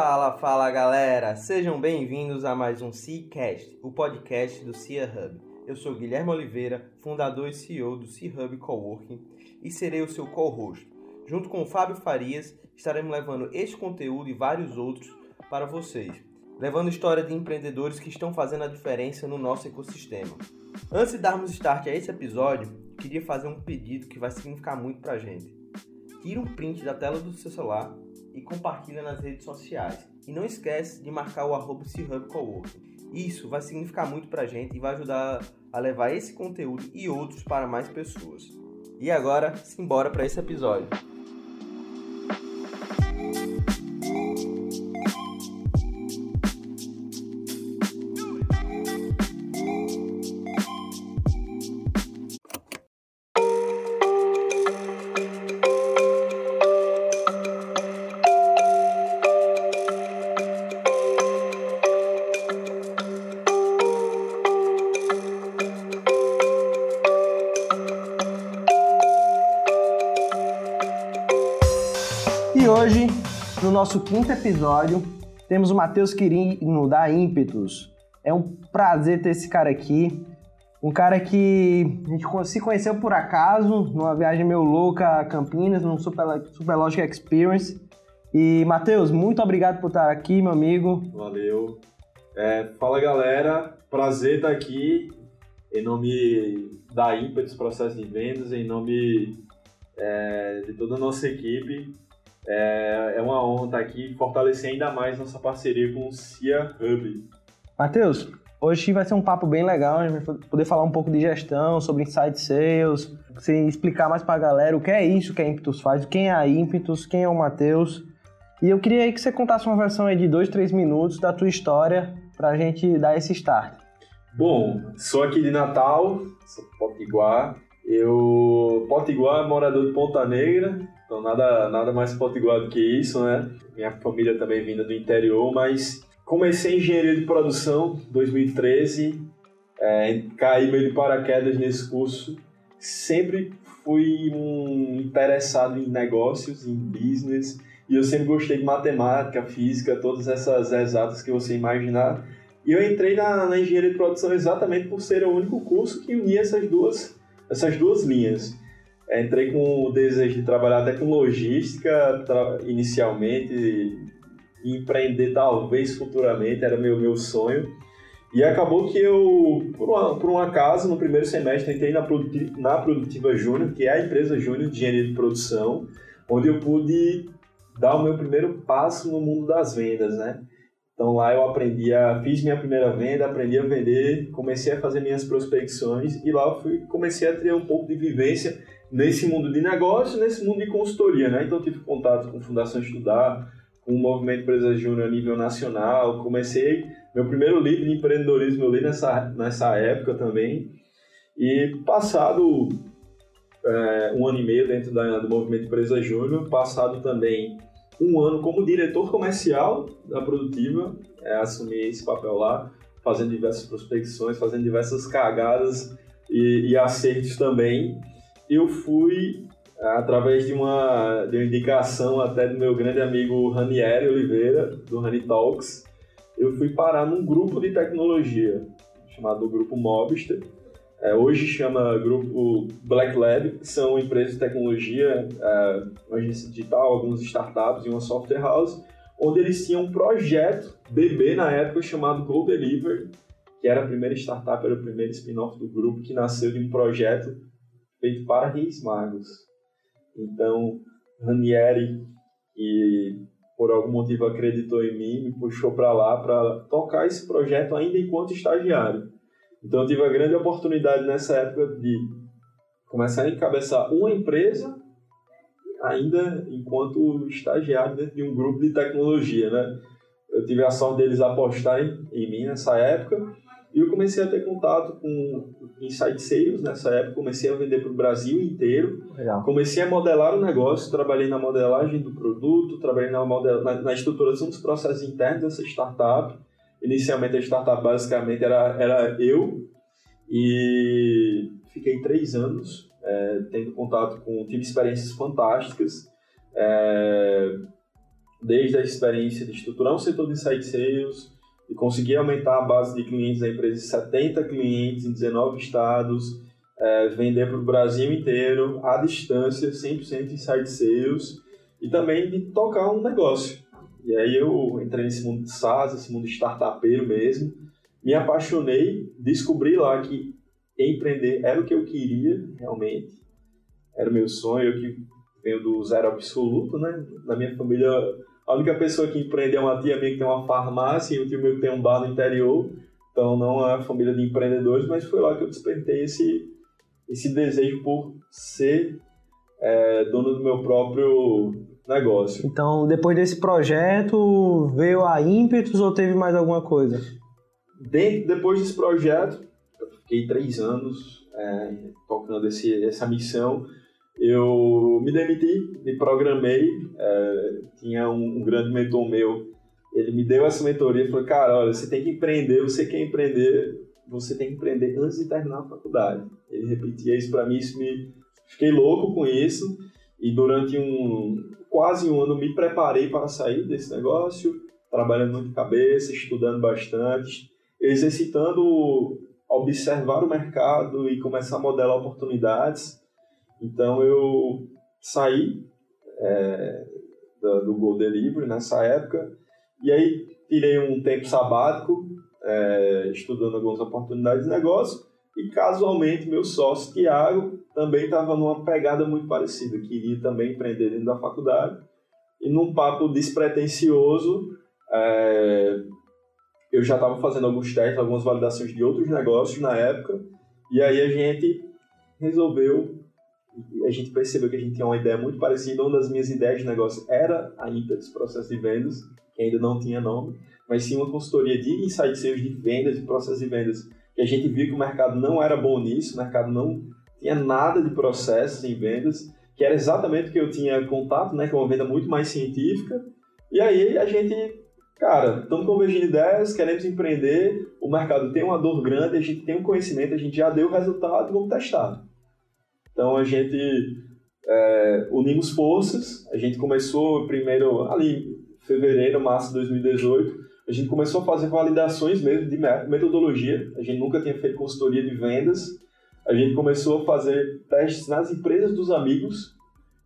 Fala, fala galera! Sejam bem-vindos a mais um Seacast, o podcast do Cia Hub. Eu sou Guilherme Oliveira, fundador e CEO do Sea Hub Coworking e serei o seu co-host. Junto com o Fábio Farias, estaremos levando este conteúdo e vários outros para vocês, levando história de empreendedores que estão fazendo a diferença no nosso ecossistema. Antes de darmos start a esse episódio, queria fazer um pedido que vai significar muito para a gente. Tira um print da tela do seu celular e compartilha nas redes sociais. E não esquece de marcar o arroba. Isso vai significar muito para a gente e vai ajudar a levar esse conteúdo e outros para mais pessoas. E agora, simbora para esse episódio. Nosso quinto episódio, temos o Matheus Quirino da Ímpetus. É um prazer ter esse cara aqui. Um cara que a gente se conheceu por acaso, numa viagem meio louca a Campinas, num Super, Superlogic Experience. E, Matheus, muito obrigado por estar aqui, meu amigo. Valeu. É, fala, galera. Prazer estar aqui em nome da Ímpetus Processo de Vendas, em nome é, de toda a nossa equipe. É, é uma honra estar aqui e fortalecer ainda mais nossa parceria com o CIA Hub. Matheus, hoje vai ser um papo bem legal, a gente vai poder falar um pouco de gestão, sobre Inside Sales, explicar mais para a galera o que é isso que a Impetus faz, quem é a Impetus, quem é o Matheus. E eu queria que você contasse uma versão aí de dois, três minutos da tua história para a gente dar esse start. Bom, sou aqui de Natal, sou potiguar. Eu, potiguar, morador de Ponta Negra, então nada, nada mais potiguar do que isso, né? Minha família também vinda do interior, mas comecei engenharia de produção 2013, é, caí meio de paraquedas nesse curso. Sempre fui um interessado em negócios, em business, e eu sempre gostei de matemática, física, todas essas exatas que você imaginar. E eu entrei na, na engenharia de produção exatamente por ser o único curso que unia essas duas, essas duas linhas. Entrei com o desejo de trabalhar até com logística tra inicialmente, e empreender talvez futuramente, era meu, meu sonho. E acabou que eu, por, uma, por um acaso, no primeiro semestre, entrei na, Produtiva, na Produtiva Júnior, que é a empresa júnior de engenharia de produção, onde eu pude dar o meu primeiro passo no mundo das vendas, né? Então lá eu aprendi a, fiz minha primeira venda, aprendi a vender, comecei a fazer minhas prospecções e lá eu fui, comecei a ter um pouco de vivência nesse mundo de negócio, nesse mundo de consultoria, né? Então tive contato com Fundação Estudar, com o Movimento Empresa Júnior a nível nacional, comecei meu primeiro livro de empreendedorismo eu li nessa nessa época também e passado é, um ano e meio dentro da, do Movimento Empresa Júnior, passado também um ano como diretor comercial da Produtiva, é, assumi esse papel lá, fazendo diversas prospecções, fazendo diversas cagadas e, e acertos também eu fui através de uma, de uma indicação até do meu grande amigo Ranieri Oliveira, do Rani Talks, eu fui parar num grupo de tecnologia chamado Grupo Mobster. É, hoje chama Grupo Black Lab, são empresas de tecnologia, é, uma agência digital, algumas startups e uma software house, onde eles tinham um projeto BB na época chamado Go Deliver, que era a primeira startup, era o primeiro spin-off do grupo, que nasceu de um projeto feito para Reis Magos. Então, Ranieri, que por algum motivo acreditou em mim, me puxou para lá para tocar esse projeto ainda enquanto estagiário. Então, eu tive a grande oportunidade nessa época de começar a encabeçar uma empresa ainda enquanto estagiário dentro de um grupo de tecnologia, né? Eu tive a sorte deles apostarem em mim nessa época e eu comecei a ter contato com inside sales nessa época, comecei a vender para o Brasil inteiro. Legal. Comecei a modelar o negócio, trabalhei na modelagem do produto, trabalhei na, model, na, na estruturação dos processos internos dessa startup. Inicialmente a startup basicamente era, era eu e fiquei três anos é, tendo contato com, tive experiências fantásticas. É, desde a experiência de estruturar um setor de site sales e conseguir aumentar a base de clientes da empresa de 70 clientes em 19 estados, é, vender para o Brasil inteiro, à distância, 100% em site sales, e também de tocar um negócio. E aí eu entrei nesse mundo de SaaS, esse mundo startupeiro mesmo, me apaixonei, descobri lá que empreender era o que eu queria realmente, era o meu sonho, eu que venho do zero absoluto, né? Na minha família, a única pessoa que empreende é uma tia minha que tem uma farmácia e o tio meu que tem um bar no interior, então não é família de empreendedores, mas foi lá que eu despertei esse, esse desejo por ser é, dono do meu próprio negócio. Então, depois desse projeto, veio a ímpetus ou teve mais alguma coisa? Dentro, depois desse projeto, eu fiquei três anos é, tocando esse, essa missão. Eu me demiti, me programei, é, tinha um, um, grande mentor meu, ele me deu essa mentoria e falou, cara, olha, você tem que empreender, você quer empreender, você tem que empreender antes de terminar a faculdade. Ele repetia isso para mim, isso me fiquei louco com isso e durante um quase um ano me preparei para sair desse negócio, trabalhando muito de cabeça, estudando bastante, exercitando observar o mercado e começar a modelar oportunidades. Então eu saí é, do, do Gold Delivery nessa época e aí tirei um tempo sabático é, estudando algumas oportunidades de negócio e casualmente meu sócio Tiago também estava numa pegada muito parecida, queria também empreender dentro da faculdade e num papo despretensioso é, eu já estava fazendo alguns testes, algumas validações de outros negócios na época e aí a gente resolveu a gente percebeu que a gente tinha uma ideia muito parecida. Uma das minhas ideias de negócio era a Impetus Processo de Vendas, que ainda não tinha nome, mas sim uma consultoria de insight sales de vendas e processo de vendas que a gente viu que o mercado não era bom nisso, o mercado não tinha nada de processos em vendas, que era exatamente o que eu tinha contato, né, que é uma venda muito mais científica. E aí a gente, cara, estamos convergindo ideias, queremos empreender, o mercado tem uma dor grande, a gente tem um conhecimento, a gente já deu o resultado, vamos testar. Então a gente é, unimos forças, a gente começou primeiro ali fevereiro, março de 2018, a gente começou a fazer validações mesmo de metodologia. A gente nunca tinha feito consultoria de vendas. A gente começou a fazer testes nas empresas dos amigos.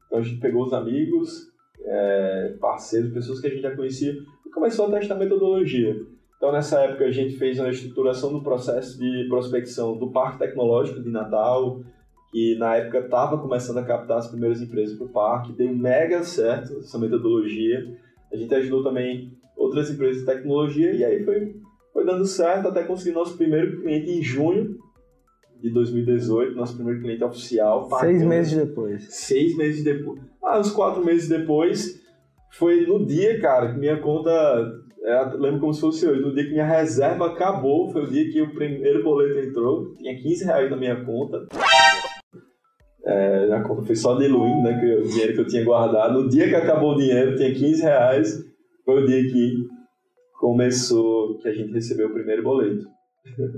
Então a gente pegou os amigos, é, parceiros, pessoas que a gente já conhecia e começou a testar metodologia. Então nessa época a gente fez uma estruturação do processo de prospecção do Parque Tecnológico de Natal, que na época estava começando a captar as primeiras empresas para o parque. Deu mega certo essa metodologia. A gente ajudou também outras empresas de tecnologia, e aí foi, foi dando certo até conseguir nosso primeiro cliente em junho de 2018, nosso primeiro cliente oficial. Seis meses depois. Seis meses depois. Ah, uns quatro meses depois, foi no dia, cara, que minha conta. É, lembro como se fosse hoje, no dia que minha reserva acabou, foi o dia que o primeiro boleto entrou, tinha 15 reais na minha conta. É, a conta foi só diluindo, né, que o dinheiro que eu tinha guardado. No dia que acabou o dinheiro, tinha 15 reais foi o dia que começou, que a gente recebeu o primeiro boleto.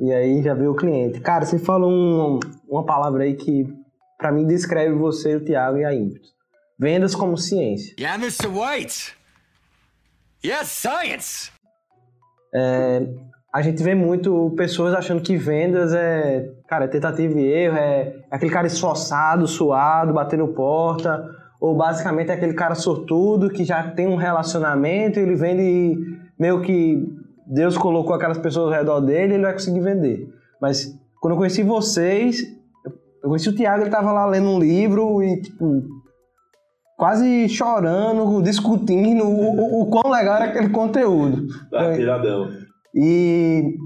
E aí já veio o cliente. Cara, você falou um, uma palavra aí que para mim descreve você, o Thiago e a Ímpetus. Vendas como ciência. Yeah, Mr. White. Yes, science. É, a gente vê muito pessoas achando que vendas é, cara, é tentativa e erro, é, é aquele cara esforçado, suado, batendo porta, ou basicamente é aquele cara sortudo que já tem um relacionamento, ele vende meio que Deus colocou aquelas pessoas ao redor dele e ele vai conseguir vender. Mas quando eu conheci vocês, eu conheci o Tiago, ele estava lá lendo um livro e, tipo, quase chorando, discutindo o, o, o quão legal era aquele conteúdo. Tá, tiradão. E,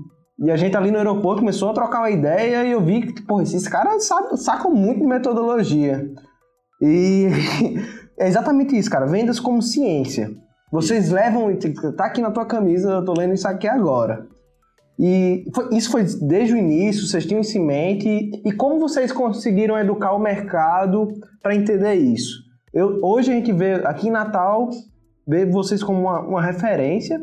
e a gente ali no aeroporto começou a trocar uma ideia e eu vi que, pô, esses caras sacam muito de metodologia. E é exatamente isso, cara. Vendas como ciência. Vocês levam. Tá aqui na tua camisa, eu tô lendo isso aqui agora. E foi, isso foi desde o início, vocês tinham isso em mente. E, e como vocês conseguiram educar o mercado para entender isso? Eu, hoje a gente vê aqui em Natal, vê vocês como uma, uma referência.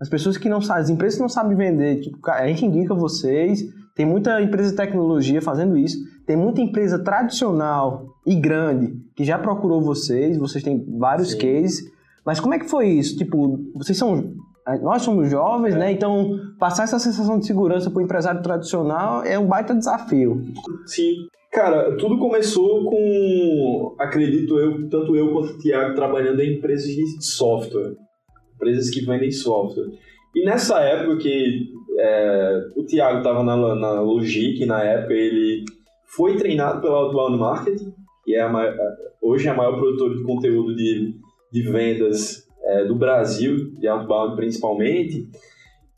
As pessoas que não sabem, as empresas que não sabem vender, tipo, a gente indica vocês. Tem muita empresa de tecnologia fazendo isso. Tem muita empresa tradicional e grande que já procurou vocês. Vocês têm vários Sim. cases. Mas como é que foi isso? Tipo, vocês são. Nós somos jovens, é. né? Então, passar essa sensação de segurança para o empresário tradicional é um baita desafio. Sim. Cara, tudo começou com, acredito eu, tanto eu quanto o Thiago trabalhando em empresas de software. Empresas que vendem software. E nessa época que é, o Thiago estava na, na Logic, na época ele foi treinado pela Outbound Marketing, que é a maior, hoje é a maior produtora de conteúdo de, de vendas é, do Brasil, de Outbound principalmente.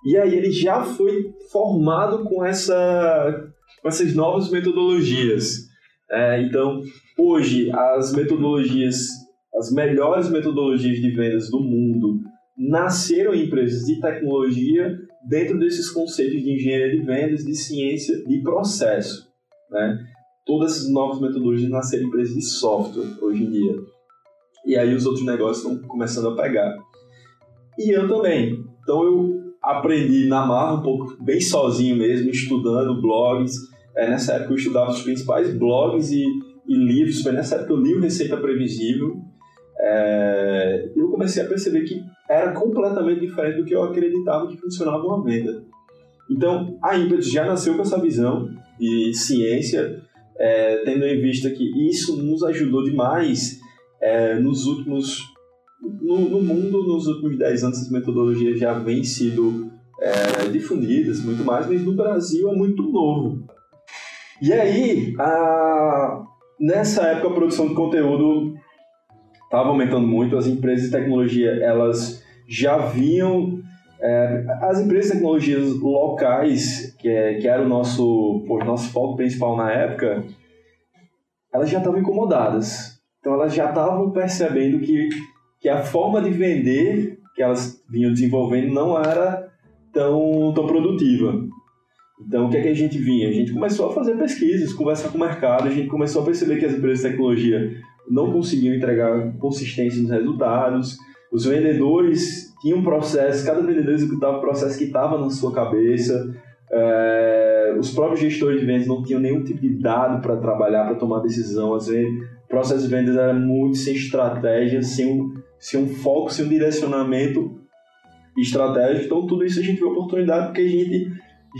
E aí ele já foi formado com, essa, com essas novas metodologias. É, então, hoje, as metodologias, as melhores metodologias de vendas do mundo nasceram em empresas de tecnologia dentro desses conceitos de engenharia de vendas, de ciência, de processo. Né? Todas essas novas metodologias nasceram em empresas de software hoje em dia. E aí os outros negócios estão começando a pegar. E eu também. Então eu aprendi na marra um pouco, bem sozinho mesmo, estudando blogs. É, nessa época eu estudava os principais blogs e, e livros. Foi nessa época eu li o Receita Previsível. É, eu comecei a perceber que era completamente diferente do que eu acreditava que funcionava uma venda. Então, a Impetus já nasceu com essa visão de ciência, é, tendo em vista que isso nos ajudou demais é, nos últimos... No, no, mundo, nos últimos 10 anos, as metodologias já vêm sido é, difundidas muito mais, mas no Brasil é muito novo. E aí, a, nessa época, a produção de conteúdo estava aumentando muito, as empresas de tecnologia, elas já vinham é, as empresas de tecnologias locais, que, é, que era o nosso, pô, nosso foco principal na época, elas já estavam incomodadas. Então elas já estavam percebendo que, que a forma de vender que elas vinham desenvolvendo não era tão, tão produtiva. Então o que é que a gente vinha? A gente começou a fazer pesquisas, conversar com o mercado, a gente começou a perceber que as empresas de tecnologia não conseguiam entregar consistência nos resultados, os vendedores tinham um processo, cada vendedor executava um processo que estava na sua cabeça. É, os próprios gestores de vendas não tinham nenhum tipo de dado para trabalhar, para tomar decisão. Às vezes, o processo de vendas era muito sem estratégia, sem um, sem um foco, sem um direcionamento estratégico. Então, tudo isso a gente viu oportunidade porque a gente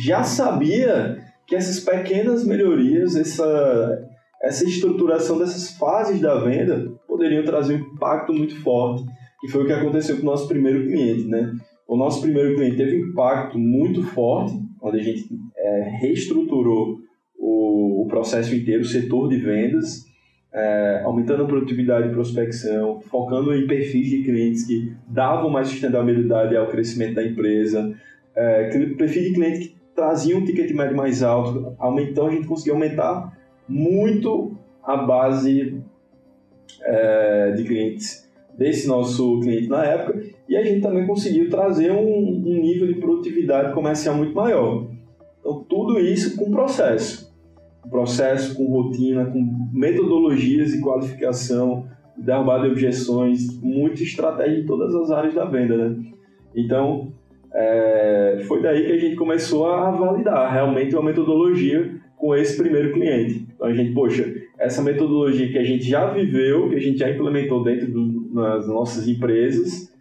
já sabia que essas pequenas melhorias, essa, essa estruturação dessas fases da venda poderiam trazer um impacto muito forte que foi o que aconteceu com o nosso primeiro cliente, né? O nosso primeiro cliente teve um impacto muito forte, onde a gente é, reestruturou o, o, processo inteiro, o setor de vendas, é, aumentando a produtividade de prospecção, focando em perfis de clientes que davam mais sustentabilidade ao crescimento da empresa, é, perfil de cliente que trazia um ticket médio mais alto, aumentou, a gente conseguiu aumentar muito a base é, de clientes desse nosso cliente na época e a gente também conseguiu trazer um, um nível de produtividade comercial muito maior. Então, tudo isso com processo. Processo com rotina, com metodologias de qualificação, derrubada de objeções, muita estratégia em todas as áreas da venda, né? Então, é, foi daí que a gente começou a validar realmente uma metodologia com esse primeiro cliente. Então, a gente, poxa, essa metodologia que a gente já viveu, que a gente já implementou dentro das nossas empresas,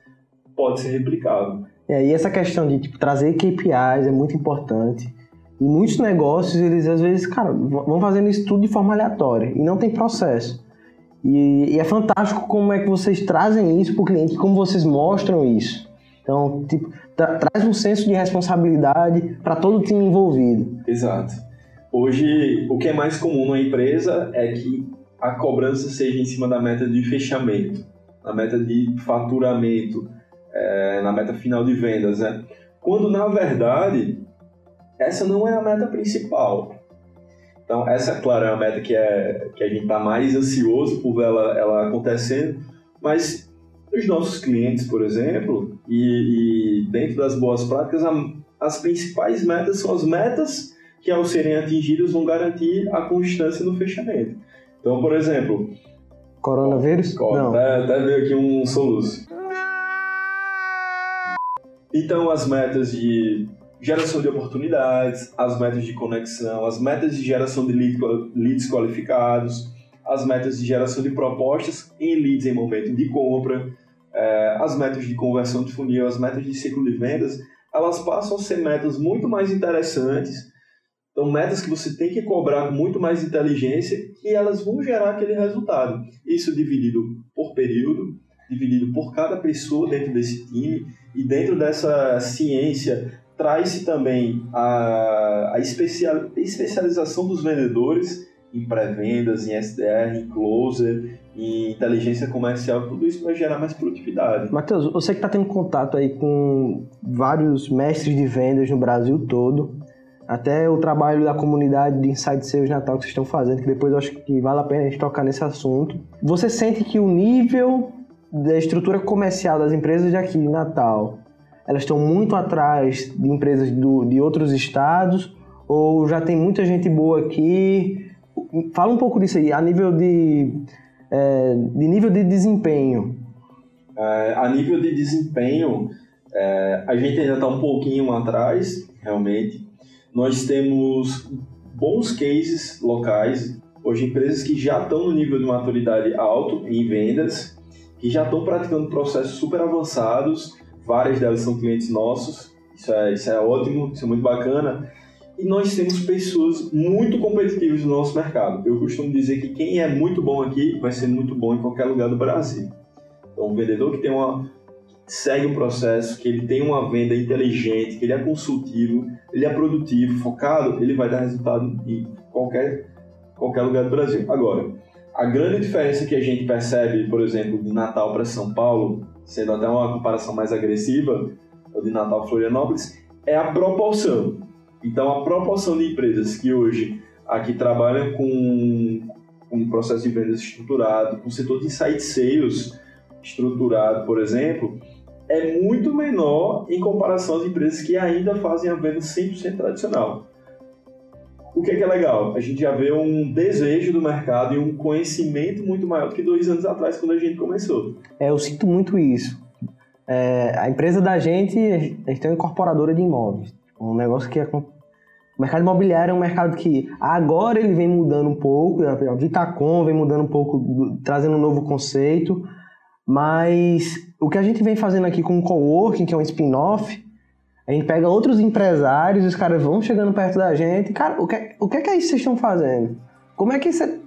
pode ser replicável. É, e essa questão de tipo, trazer KPIs é muito importante. E muitos negócios, eles às vezes, cara, vão fazendo isso tudo de forma aleatória e não tem processo. E, e é fantástico como é que vocês trazem isso para o cliente, como vocês mostram isso. Então, tipo, tra traz um senso de responsabilidade para todo o time envolvido. Exato. Hoje, o que é mais comum na empresa é que a cobrança seja em cima da meta de fechamento, na meta de faturamento, é, na meta final de vendas, né? Quando, na verdade, essa não é a meta principal. Então, essa, claro, é a meta que, é, que a gente está mais ansioso por ver ela, ela acontecendo, mas os nossos clientes, por exemplo, e, e dentro das boas práticas, a, as principais metas são as metas que ao serem atingidos vão garantir a constância no fechamento. Então, por exemplo... Coronavírus? Ó, Não. Até, até veio aqui um soluço. Então, as metas de geração de oportunidades, as metas de conexão, as metas de geração de leads qualificados, as metas de geração de propostas em leads em momento de compra, é, as metas de conversão de funil, as metas de ciclo de vendas, elas passam a ser metas muito mais interessantes. Então, metas que você tem que cobrar com muito mais inteligência e elas vão gerar aquele resultado. Isso dividido por período, dividido por cada pessoa dentro desse time e dentro dessa ciência traz-se também a, a especial, especialização dos vendedores em pré-vendas, em SDR, em closer, em inteligência comercial, tudo isso vai gerar mais produtividade. Matheus, você que está tendo contato aí com vários mestres de vendas no Brasil todo, até o trabalho da comunidade de Inside Sales Natal que vocês estão fazendo, que depois eu acho que vale a pena a gente tocar nesse assunto. Você sente que o nível da estrutura comercial das empresas aqui de Natal, elas estão muito atrás de empresas do, de outros estados, ou já tem muita gente boa aqui? Fala um pouco disso aí, a nível de, é, de nível de desempenho. É, a nível de desempenho, é, a gente ainda está um pouquinho atrás, realmente. Nós temos bons cases locais, hoje empresas que já estão no nível de maturidade alto em vendas, que já estão praticando processos super avançados, várias delas são clientes nossos, isso é, isso é ótimo, isso é muito bacana. E nós temos pessoas muito competitivas no nosso mercado. Eu costumo dizer que quem é muito bom aqui vai ser muito bom em qualquer lugar do Brasil. Então, um vendedor que tem uma segue um processo, que ele tem uma venda inteligente, que ele é consultivo, ele é produtivo, focado, ele vai dar resultado em qualquer, qualquer lugar do Brasil. Agora, a grande diferença que a gente percebe, por exemplo, de Natal para São Paulo, sendo até uma comparação mais agressiva, de Natal Florianópolis, é a proporção. Então, a proporção de empresas que hoje aqui trabalham com, um processo de vendas estruturado, com o setor de insight sales estruturado, por exemplo, é muito menor em comparação às empresas que ainda fazem a venda 100% tradicional. O que é, que é legal? A gente já vê um desejo do mercado e um conhecimento muito maior do que dois anos atrás, quando a gente começou. É, eu sinto muito isso. É, a empresa da gente, a gente tem uma incorporadora de imóveis. Um negócio que é. O mercado imobiliário é um mercado que agora ele vem mudando um pouco, a Vitacom vem mudando um pouco, trazendo um novo conceito, mas o que a gente vem fazendo aqui com o coworking, que é um spin-off, a gente pega outros empresários, os caras vão chegando perto da gente. Cara, o que, o que é que é isso que vocês estão fazendo? Como é que é...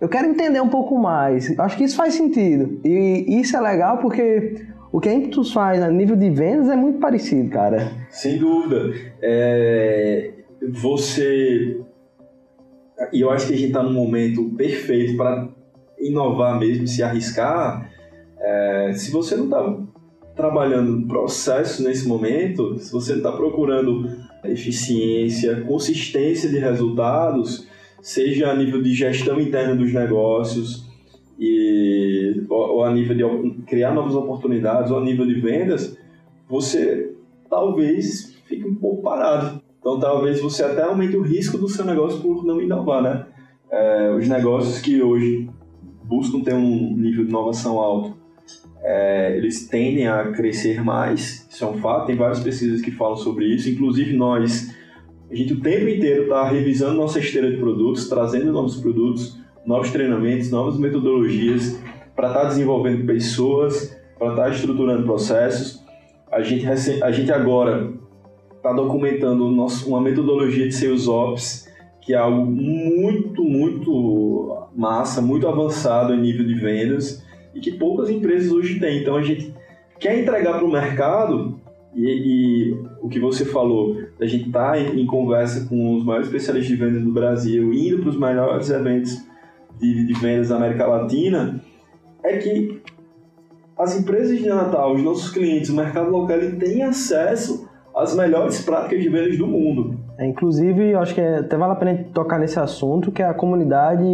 Eu quero entender um pouco mais. Acho que isso faz sentido. E isso é legal porque o que a Impetus faz a nível de vendas é muito parecido, cara. Sem dúvida. É... Você. E eu acho que a gente está num momento perfeito para inovar mesmo, se arriscar é, se você não está trabalhando processo nesse momento, se você está procurando eficiência, consistência de resultados, seja a nível de gestão interna dos negócios, e, ou, ou a nível de criar novas oportunidades, ou a nível de vendas, você talvez fique um pouco parado. Então, talvez você até aumente o risco do seu negócio por não inovar, né? É, os negócios que hoje buscam ter um nível de inovação alto é, eles tendem a crescer mais, isso é um fato, tem várias pesquisas que falam sobre isso, inclusive nós, a gente o tempo inteiro está revisando nossa esteira de produtos, trazendo novos produtos, novos treinamentos, novas metodologias, para estar tá desenvolvendo pessoas, para estar tá estruturando processos. A gente, a gente agora está documentando nosso, uma metodologia de Sales Ops, que é algo muito, muito massa, muito avançado em nível de vendas, e que poucas empresas hoje têm. Então a gente quer entregar para o mercado e, e, o que você falou, a gente está em, em, conversa com os maiores especialistas de vendas do Brasil, indo para os melhores eventos de, de vendas da América Latina, é que as empresas de Natal, os nossos clientes, o mercado local, ele tem acesso às melhores práticas de vendas do mundo. É, inclusive, eu acho que é, até vale a pena tocar nesse assunto, que é a comunidade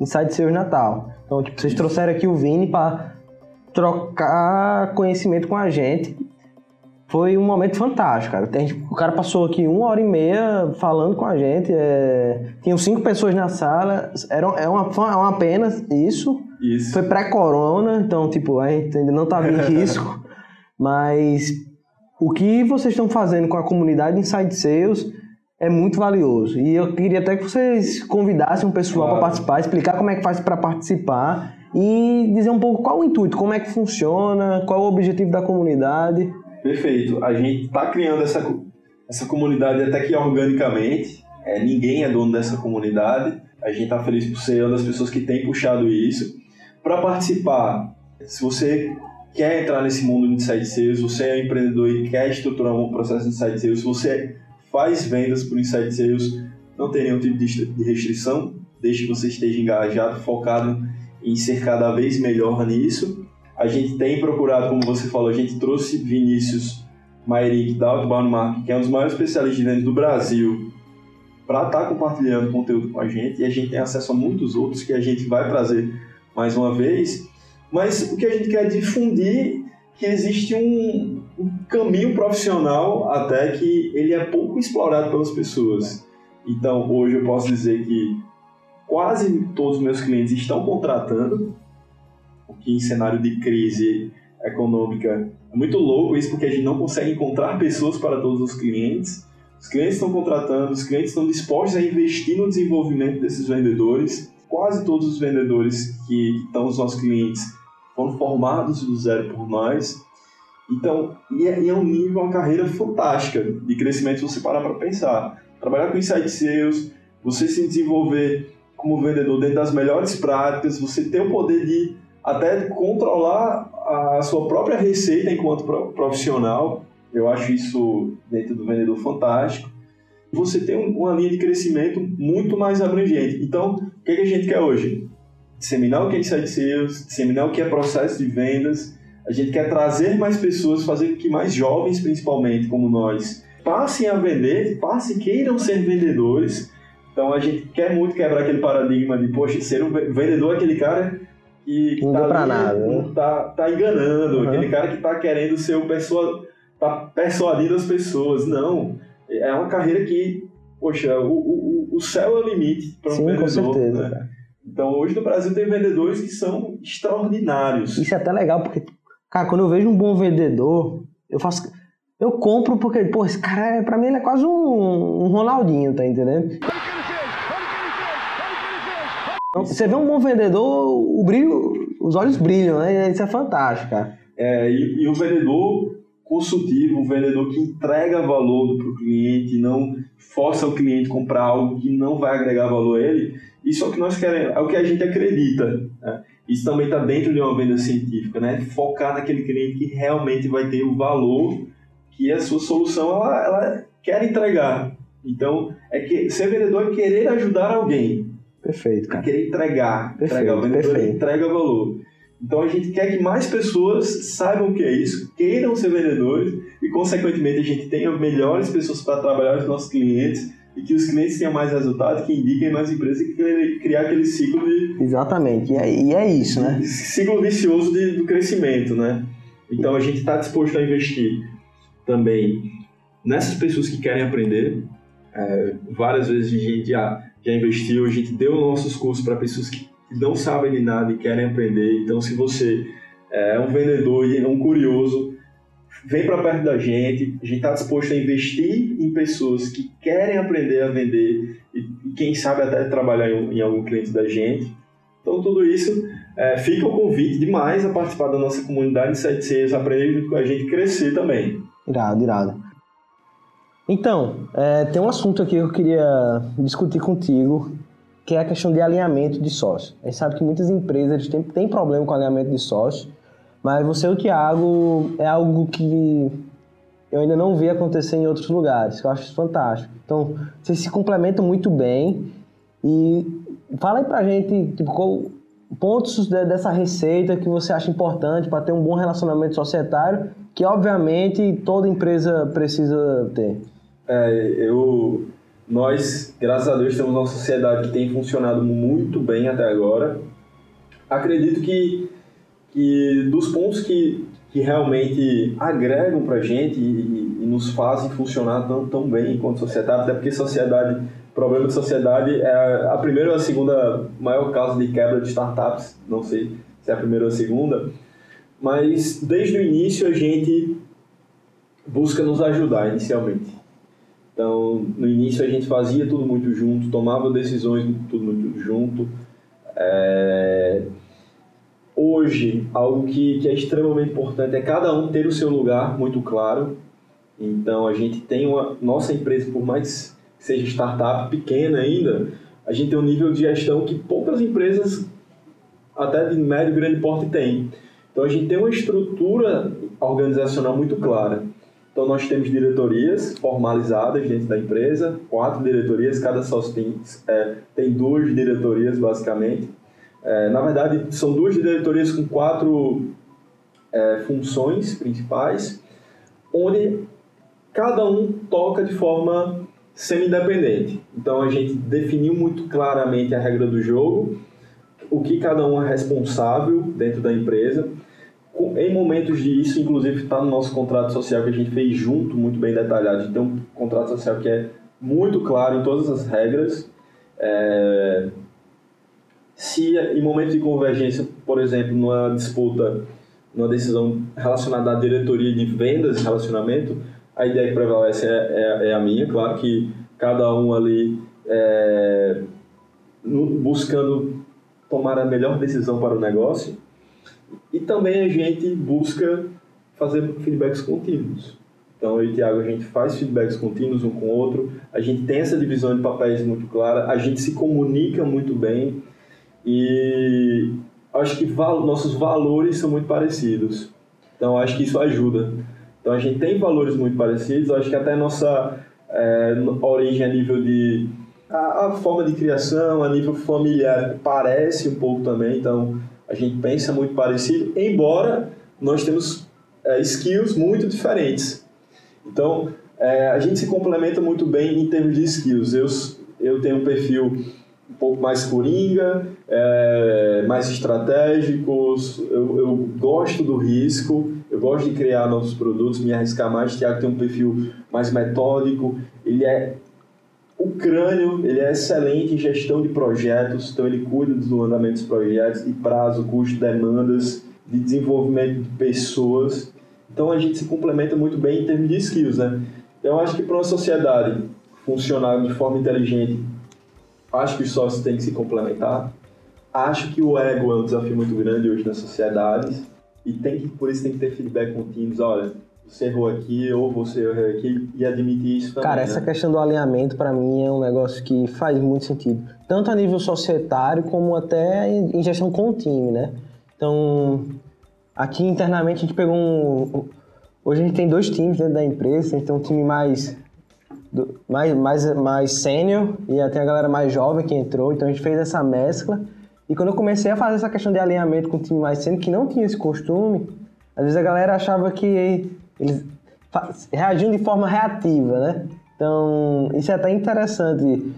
Inside Sales Natal. Então, tipo, vocês trouxeram aqui o Vini para trocar conhecimento com a gente. Foi um momento fantástico, cara. O cara passou aqui uma hora e meia falando com a gente. É... Tinham cinco pessoas na sala. Era, é uma, é uma pena isso. Isso. Foi pré-corona, então, tipo, a gente ainda não estava em risco. mas o que vocês estão fazendo com a comunidade Inside Sales é muito valioso. E eu queria até que vocês convidassem um pessoal claro. para participar, explicar como é que faz para participar e dizer um pouco qual o intuito, como é que funciona, qual o objetivo da comunidade. Perfeito. A gente está criando essa, essa comunidade até que organicamente. É, ninguém é dono dessa comunidade. A gente está feliz por ser uma das pessoas que tem puxado isso. Para participar, se você quer entrar nesse mundo de inside sales, você é empreendedor e quer estruturar um processo de inside sales, você faz vendas por inside sales, não tem nenhum tipo de restrição, desde que você esteja engajado, focado em ser cada vez melhor nisso. A gente tem procurado, como você falou, a gente trouxe Vinícius Maeric da Outbound Marketing, que é um dos maiores especialistas de vendas do Brasil, para estar tá compartilhando conteúdo com a gente. E a gente tem acesso a muitos outros que a gente vai trazer mais uma vez. Mas o que a gente quer é difundir que existe um, um caminho profissional até que ele é pouco explorado pelas pessoas. Então, hoje eu posso dizer que quase todos os meus clientes estão contratando, o que em cenário de crise econômica é muito louco isso, porque a gente não consegue encontrar pessoas para todos os clientes. Os clientes estão contratando, os clientes estão dispostos a investir no desenvolvimento desses vendedores. Quase todos os vendedores que estão os nossos clientes foram formados do zero por nós. Então, e é, e é um nível, uma carreira fantástica de crescimento se você parar para pensar. Trabalhar com inside sales, você se desenvolver como vendedor dentro das melhores práticas, você ter o poder de até controlar a sua própria receita enquanto profissional. Eu acho isso dentro do vendedor fantástico. Você tem uma linha de crescimento muito mais abrangente. Então, o que, é que a gente quer hoje? Disseminar o que é Inside Sales, disseminar o que é processo de vendas. A gente quer trazer mais pessoas, fazer com que mais jovens, principalmente, como nós, passem a vender, passem, queiram ser vendedores então a gente quer muito quebrar aquele paradigma de, poxa, ser um vendedor é aquele cara que não tá, pra nada, né? tá, tá enganando, uhum. aquele cara que tá querendo ser o pessoa, tá persuadindo as pessoas. Não, é uma carreira que, poxa, o, o, o céu é o limite para um Sim, vendedor. Com certeza, né? Então hoje no Brasil tem vendedores que são extraordinários. Isso é até legal, porque, cara, quando eu vejo um bom vendedor, eu faço. Eu compro porque, pô, esse cara, é, pra mim, ele é quase um, um Ronaldinho, tá entendendo? Então, você vê um bom vendedor, o brilho, os olhos brilham, né? Isso é fantástico, cara. É, e, e o vendedor consultivo, um vendedor que entrega valor para o cliente, não força o cliente a comprar algo que não vai agregar valor a ele, isso é o que nós queremos, é o que a gente acredita. Né? Isso também está dentro de uma venda científica, né? Focar naquele cliente que realmente vai ter o valor que a sua solução ela, ela quer entregar. Então, é que ser vendedor é querer ajudar alguém. Perfeito, cara. querer entregar, perfeito, entregar. O vendedor perfeito. entrega valor. Então a gente quer que mais pessoas saibam o que é isso, queiram ser vendedores e, consequentemente, a gente tenha melhores pessoas para trabalhar os nossos clientes e que os clientes tenham mais resultado, que indiquem mais empresas e criar aquele ciclo de. Exatamente, e é, e é isso, né? Ciclo vicioso de, do crescimento, né? Então a gente está disposto a investir também nessas pessoas que querem aprender. É, várias vezes a gente já já investiu, a gente deu nossos cursos para pessoas que não sabem de nada e querem aprender. Então, se você é um vendedor e é um curioso, vem para perto da gente. A gente está disposto a investir em pessoas que querem aprender a vender e, quem sabe, até trabalhar em, em algum cliente da gente. Então, tudo isso é, fica o convite demais a participar da nossa comunidade de 7 aprender com a gente crescer também. Irado, irado. Então, é, tem um assunto aqui que eu queria discutir contigo, que é a questão de alinhamento de sócio. A gente sabe que muitas empresas têm, têm problema com alinhamento de sócio, mas você o Thiago é algo que eu ainda não vi acontecer em outros lugares, que eu acho fantástico. Então, vocês se complementam muito bem e fala aí pra gente, tipo, qual, pontos dessa receita que você acha importante para ter um bom relacionamento societário, que obviamente toda empresa precisa ter. É, eu, nós, graças a Deus, temos uma sociedade que tem funcionado muito bem até agora. Acredito que, que dos pontos que, que realmente agregam para a gente e, e, nos fazem funcionar tão, tão bem enquanto sociedade, até porque sociedade, problema de sociedade é a primeira ou a segunda maior causa de quebra de startups, não sei se é a primeira ou a segunda, mas desde o início a gente busca nos ajudar inicialmente. Então, no início a gente fazia tudo muito junto, tomava decisões tudo muito junto. É... hoje, algo que, que é extremamente importante é cada um ter o seu lugar muito claro. Então, a gente tem uma. Nossa empresa, por mais que seja startup pequena ainda, a gente tem um nível de gestão que poucas empresas, até de médio e grande porte, têm. Então, a gente tem uma estrutura organizacional muito clara. Então, nós temos diretorias formalizadas dentro da empresa, quatro diretorias, cada sócio tem, é, tem duas diretorias, basicamente. É, na verdade, são duas diretorias com quatro é, funções principais, onde cada um toca de forma semi-independente. Então, a gente definiu muito claramente a regra do jogo, o que cada um é responsável dentro da empresa, em momentos de isso, inclusive está no nosso contrato social que a gente fez junto, muito bem detalhado. Tem um contrato social que é muito claro em todas as regras. É... Se em momentos de convergência, por exemplo, numa disputa, numa decisão relacionada à diretoria de vendas e relacionamento, a ideia que prevalece é, é, é a minha. Claro que cada um ali é, buscando tomar a melhor decisão para o negócio e também a gente busca fazer feedbacks contínuos. Então, eu e o Thiago, a gente faz feedbacks contínuos um com o outro, a gente tem essa divisão de papéis muito clara, a gente se comunica muito bem e acho que val nossos valores são muito parecidos. Então, acho que isso ajuda. Então, a gente tem valores muito parecidos, acho que até nossa é, origem a nível de. A, a forma de criação, a nível familiar, parece um pouco também. Então, a gente pensa muito parecido, embora nós temos é, skills muito diferentes. Então, é, a gente se complementa muito bem em termos de skills. Eu, eu tenho um perfil um pouco mais coringa, é, mais estratégico, eu, eu, gosto do risco, eu gosto de criar novos produtos, me arriscar mais. Tiago tem um perfil mais metódico, ele é o crânio ele é excelente em gestão de projetos, então ele cuida do andamento dos projetos, de prazo, custo, demandas, de desenvolvimento de pessoas. Então a gente se complementa muito bem em termos de skills, né? Eu acho que para uma sociedade funcionar de forma inteligente, acho que os sócios têm que se complementar. Acho que o ego é um desafio muito grande hoje nas sociedades e tem que por isso tem que ter feedback contínuo. Olha, você errou aqui ou você errou aqui e admitir isso também. Cara, né? essa questão do alinhamento para mim é um negócio que faz muito sentido, tanto a nível societário como até em gestão com o time, né? Então, aqui internamente a gente pegou um. Hoje a gente tem dois times dentro da empresa, a gente tem um time mais mais, mais, mais sênior e tem a galera mais jovem que entrou, então a gente fez essa mescla. E quando eu comecei a fazer essa questão de alinhamento com o time mais sênior, que não tinha esse costume, às vezes a galera achava que eles reagiam de forma reativa, né? Então, isso é até interessante,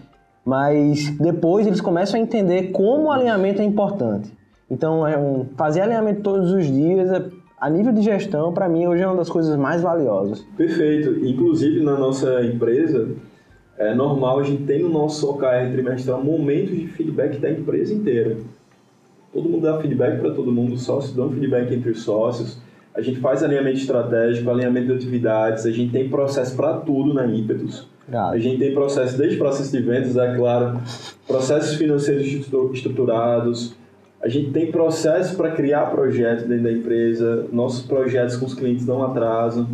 mas depois eles começam a entender como o alinhamento é importante. Então, é fazer alinhamento todos os dias, é, a nível de gestão, para mim, hoje é uma das coisas mais valiosas. Perfeito. Inclusive, na nossa empresa, é normal a gente ter no nosso OKR trimestral momentos de feedback da empresa inteira. Todo mundo dá feedback para todo mundo, os sócios dão feedback entre os sócios a gente faz alinhamento estratégico, alinhamento de atividades, a gente tem processo para tudo na Ímpetus. A gente tem processo, desde processo de vendas, é claro, processos financeiros estruturados, a gente tem processo para criar projetos dentro da empresa, nossos projetos com os clientes não atrasam.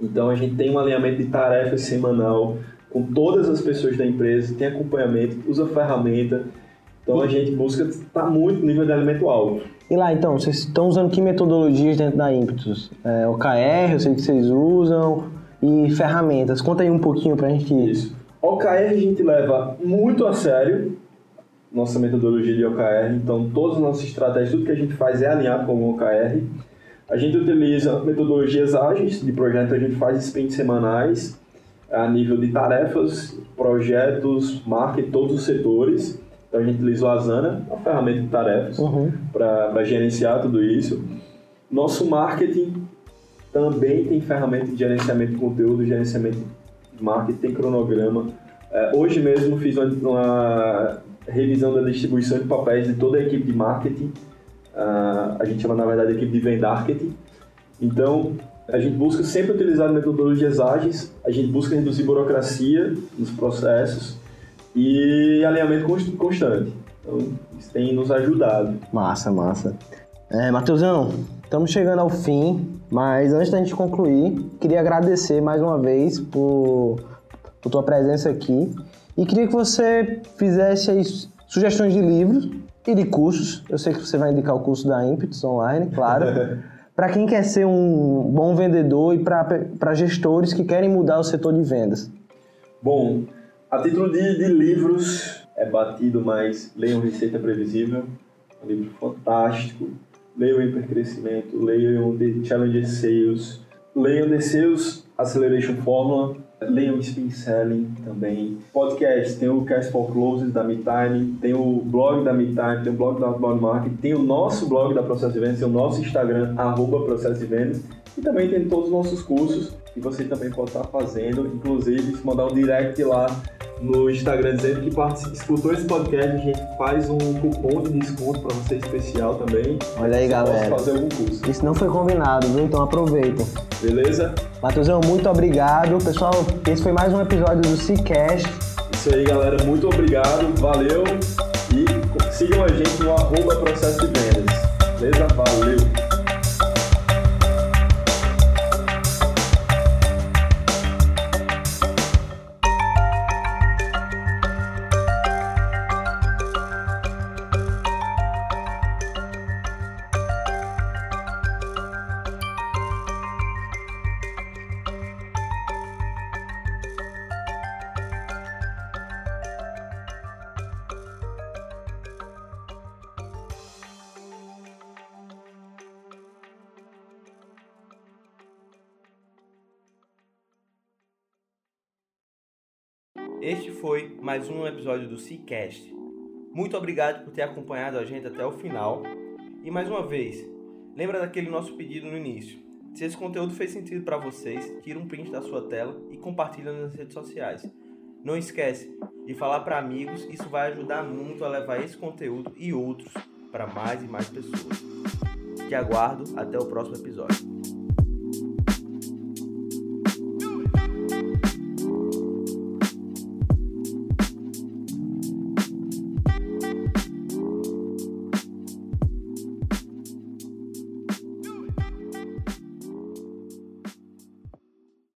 Então a gente tem um alinhamento de tarefas semanal com todas as pessoas da empresa, tem acompanhamento, usa ferramenta. Então a gente busca estar tá muito no nível de alimento alto. E lá, então, vocês estão usando que metodologias dentro da Impetus? É, OKR, eu sei que vocês usam, e ferramentas. Conta aí um pouquinho pra gente. Isso. OKR a gente leva muito a sério, nossa metodologia de OKR, então todas as nossas estratégias, tudo que a gente faz é alinhado com o OKR. A gente utiliza metodologias ágeis de projeto, a gente faz sprints semanais a nível de tarefas, projetos, marketing, todos os setores. Então a gente utiliza o Asana, uma ferramenta de tarefas, uhum. para gerenciar tudo isso. Nosso marketing também tem ferramenta de gerenciamento de conteúdo, gerenciamento de marketing, tem cronograma. É, hoje mesmo fiz uma, uma, revisão da distribuição de papéis de toda a equipe de marketing. Uh, a gente chama, na verdade, a equipe de vendarketing. Então, a gente busca sempre utilizar metodologias ágeis, a gente busca reduzir burocracia nos processos e alinhamento constante. Então, isso tem nos ajudado. Massa, massa. É, Matheusão, estamos chegando ao fim, mas antes da gente concluir, queria agradecer mais uma vez por, por tua presença aqui e queria que você fizesse aí sugestões de livros e de cursos. Eu sei que você vai indicar o curso da Impetus Online, claro. para quem quer ser um bom vendedor e para gestores que querem mudar o setor de vendas. Bom, a título de, de livros, é batido, mas leiam Receita Previsível, um livro fantástico. Leiam Hipercrescimento, leiam The Challenger Sales, leiam The Sales Acceleration Formula, leiam Spin Selling também. Podcast, tem o Cast for Closes da MeTime, tem o blog da MeTime, tem o blog da Outbound Market, tem o nosso blog da Processo de Vendas, tem o nosso Instagram, arroba Processo de Vendas, e também tem todos os nossos cursos que você também pode estar fazendo, inclusive se mandar um direct lá no Instagram dizendo que escutou esse podcast, a gente faz um cupom de desconto para você especial também. Olha aí, galera. fazer algum curso. Isso não foi combinado, viu? Então aproveita. Beleza? Matheusão, muito obrigado. Pessoal, esse foi mais um episódio do Seacast. Isso aí, galera. Muito obrigado. Valeu. E sigam a gente no arroba processo de vendas. Beleza? Valeu. Este foi mais um episódio do Seacast. Muito obrigado por ter acompanhado a gente até o final. E mais uma vez, lembra daquele nosso pedido no início. Se esse conteúdo fez sentido para vocês, tira um print da sua tela e compartilha nas redes sociais. Não esquece de falar para amigos, isso vai ajudar muito a levar esse conteúdo e outros para mais e mais pessoas. Te aguardo até o próximo episódio.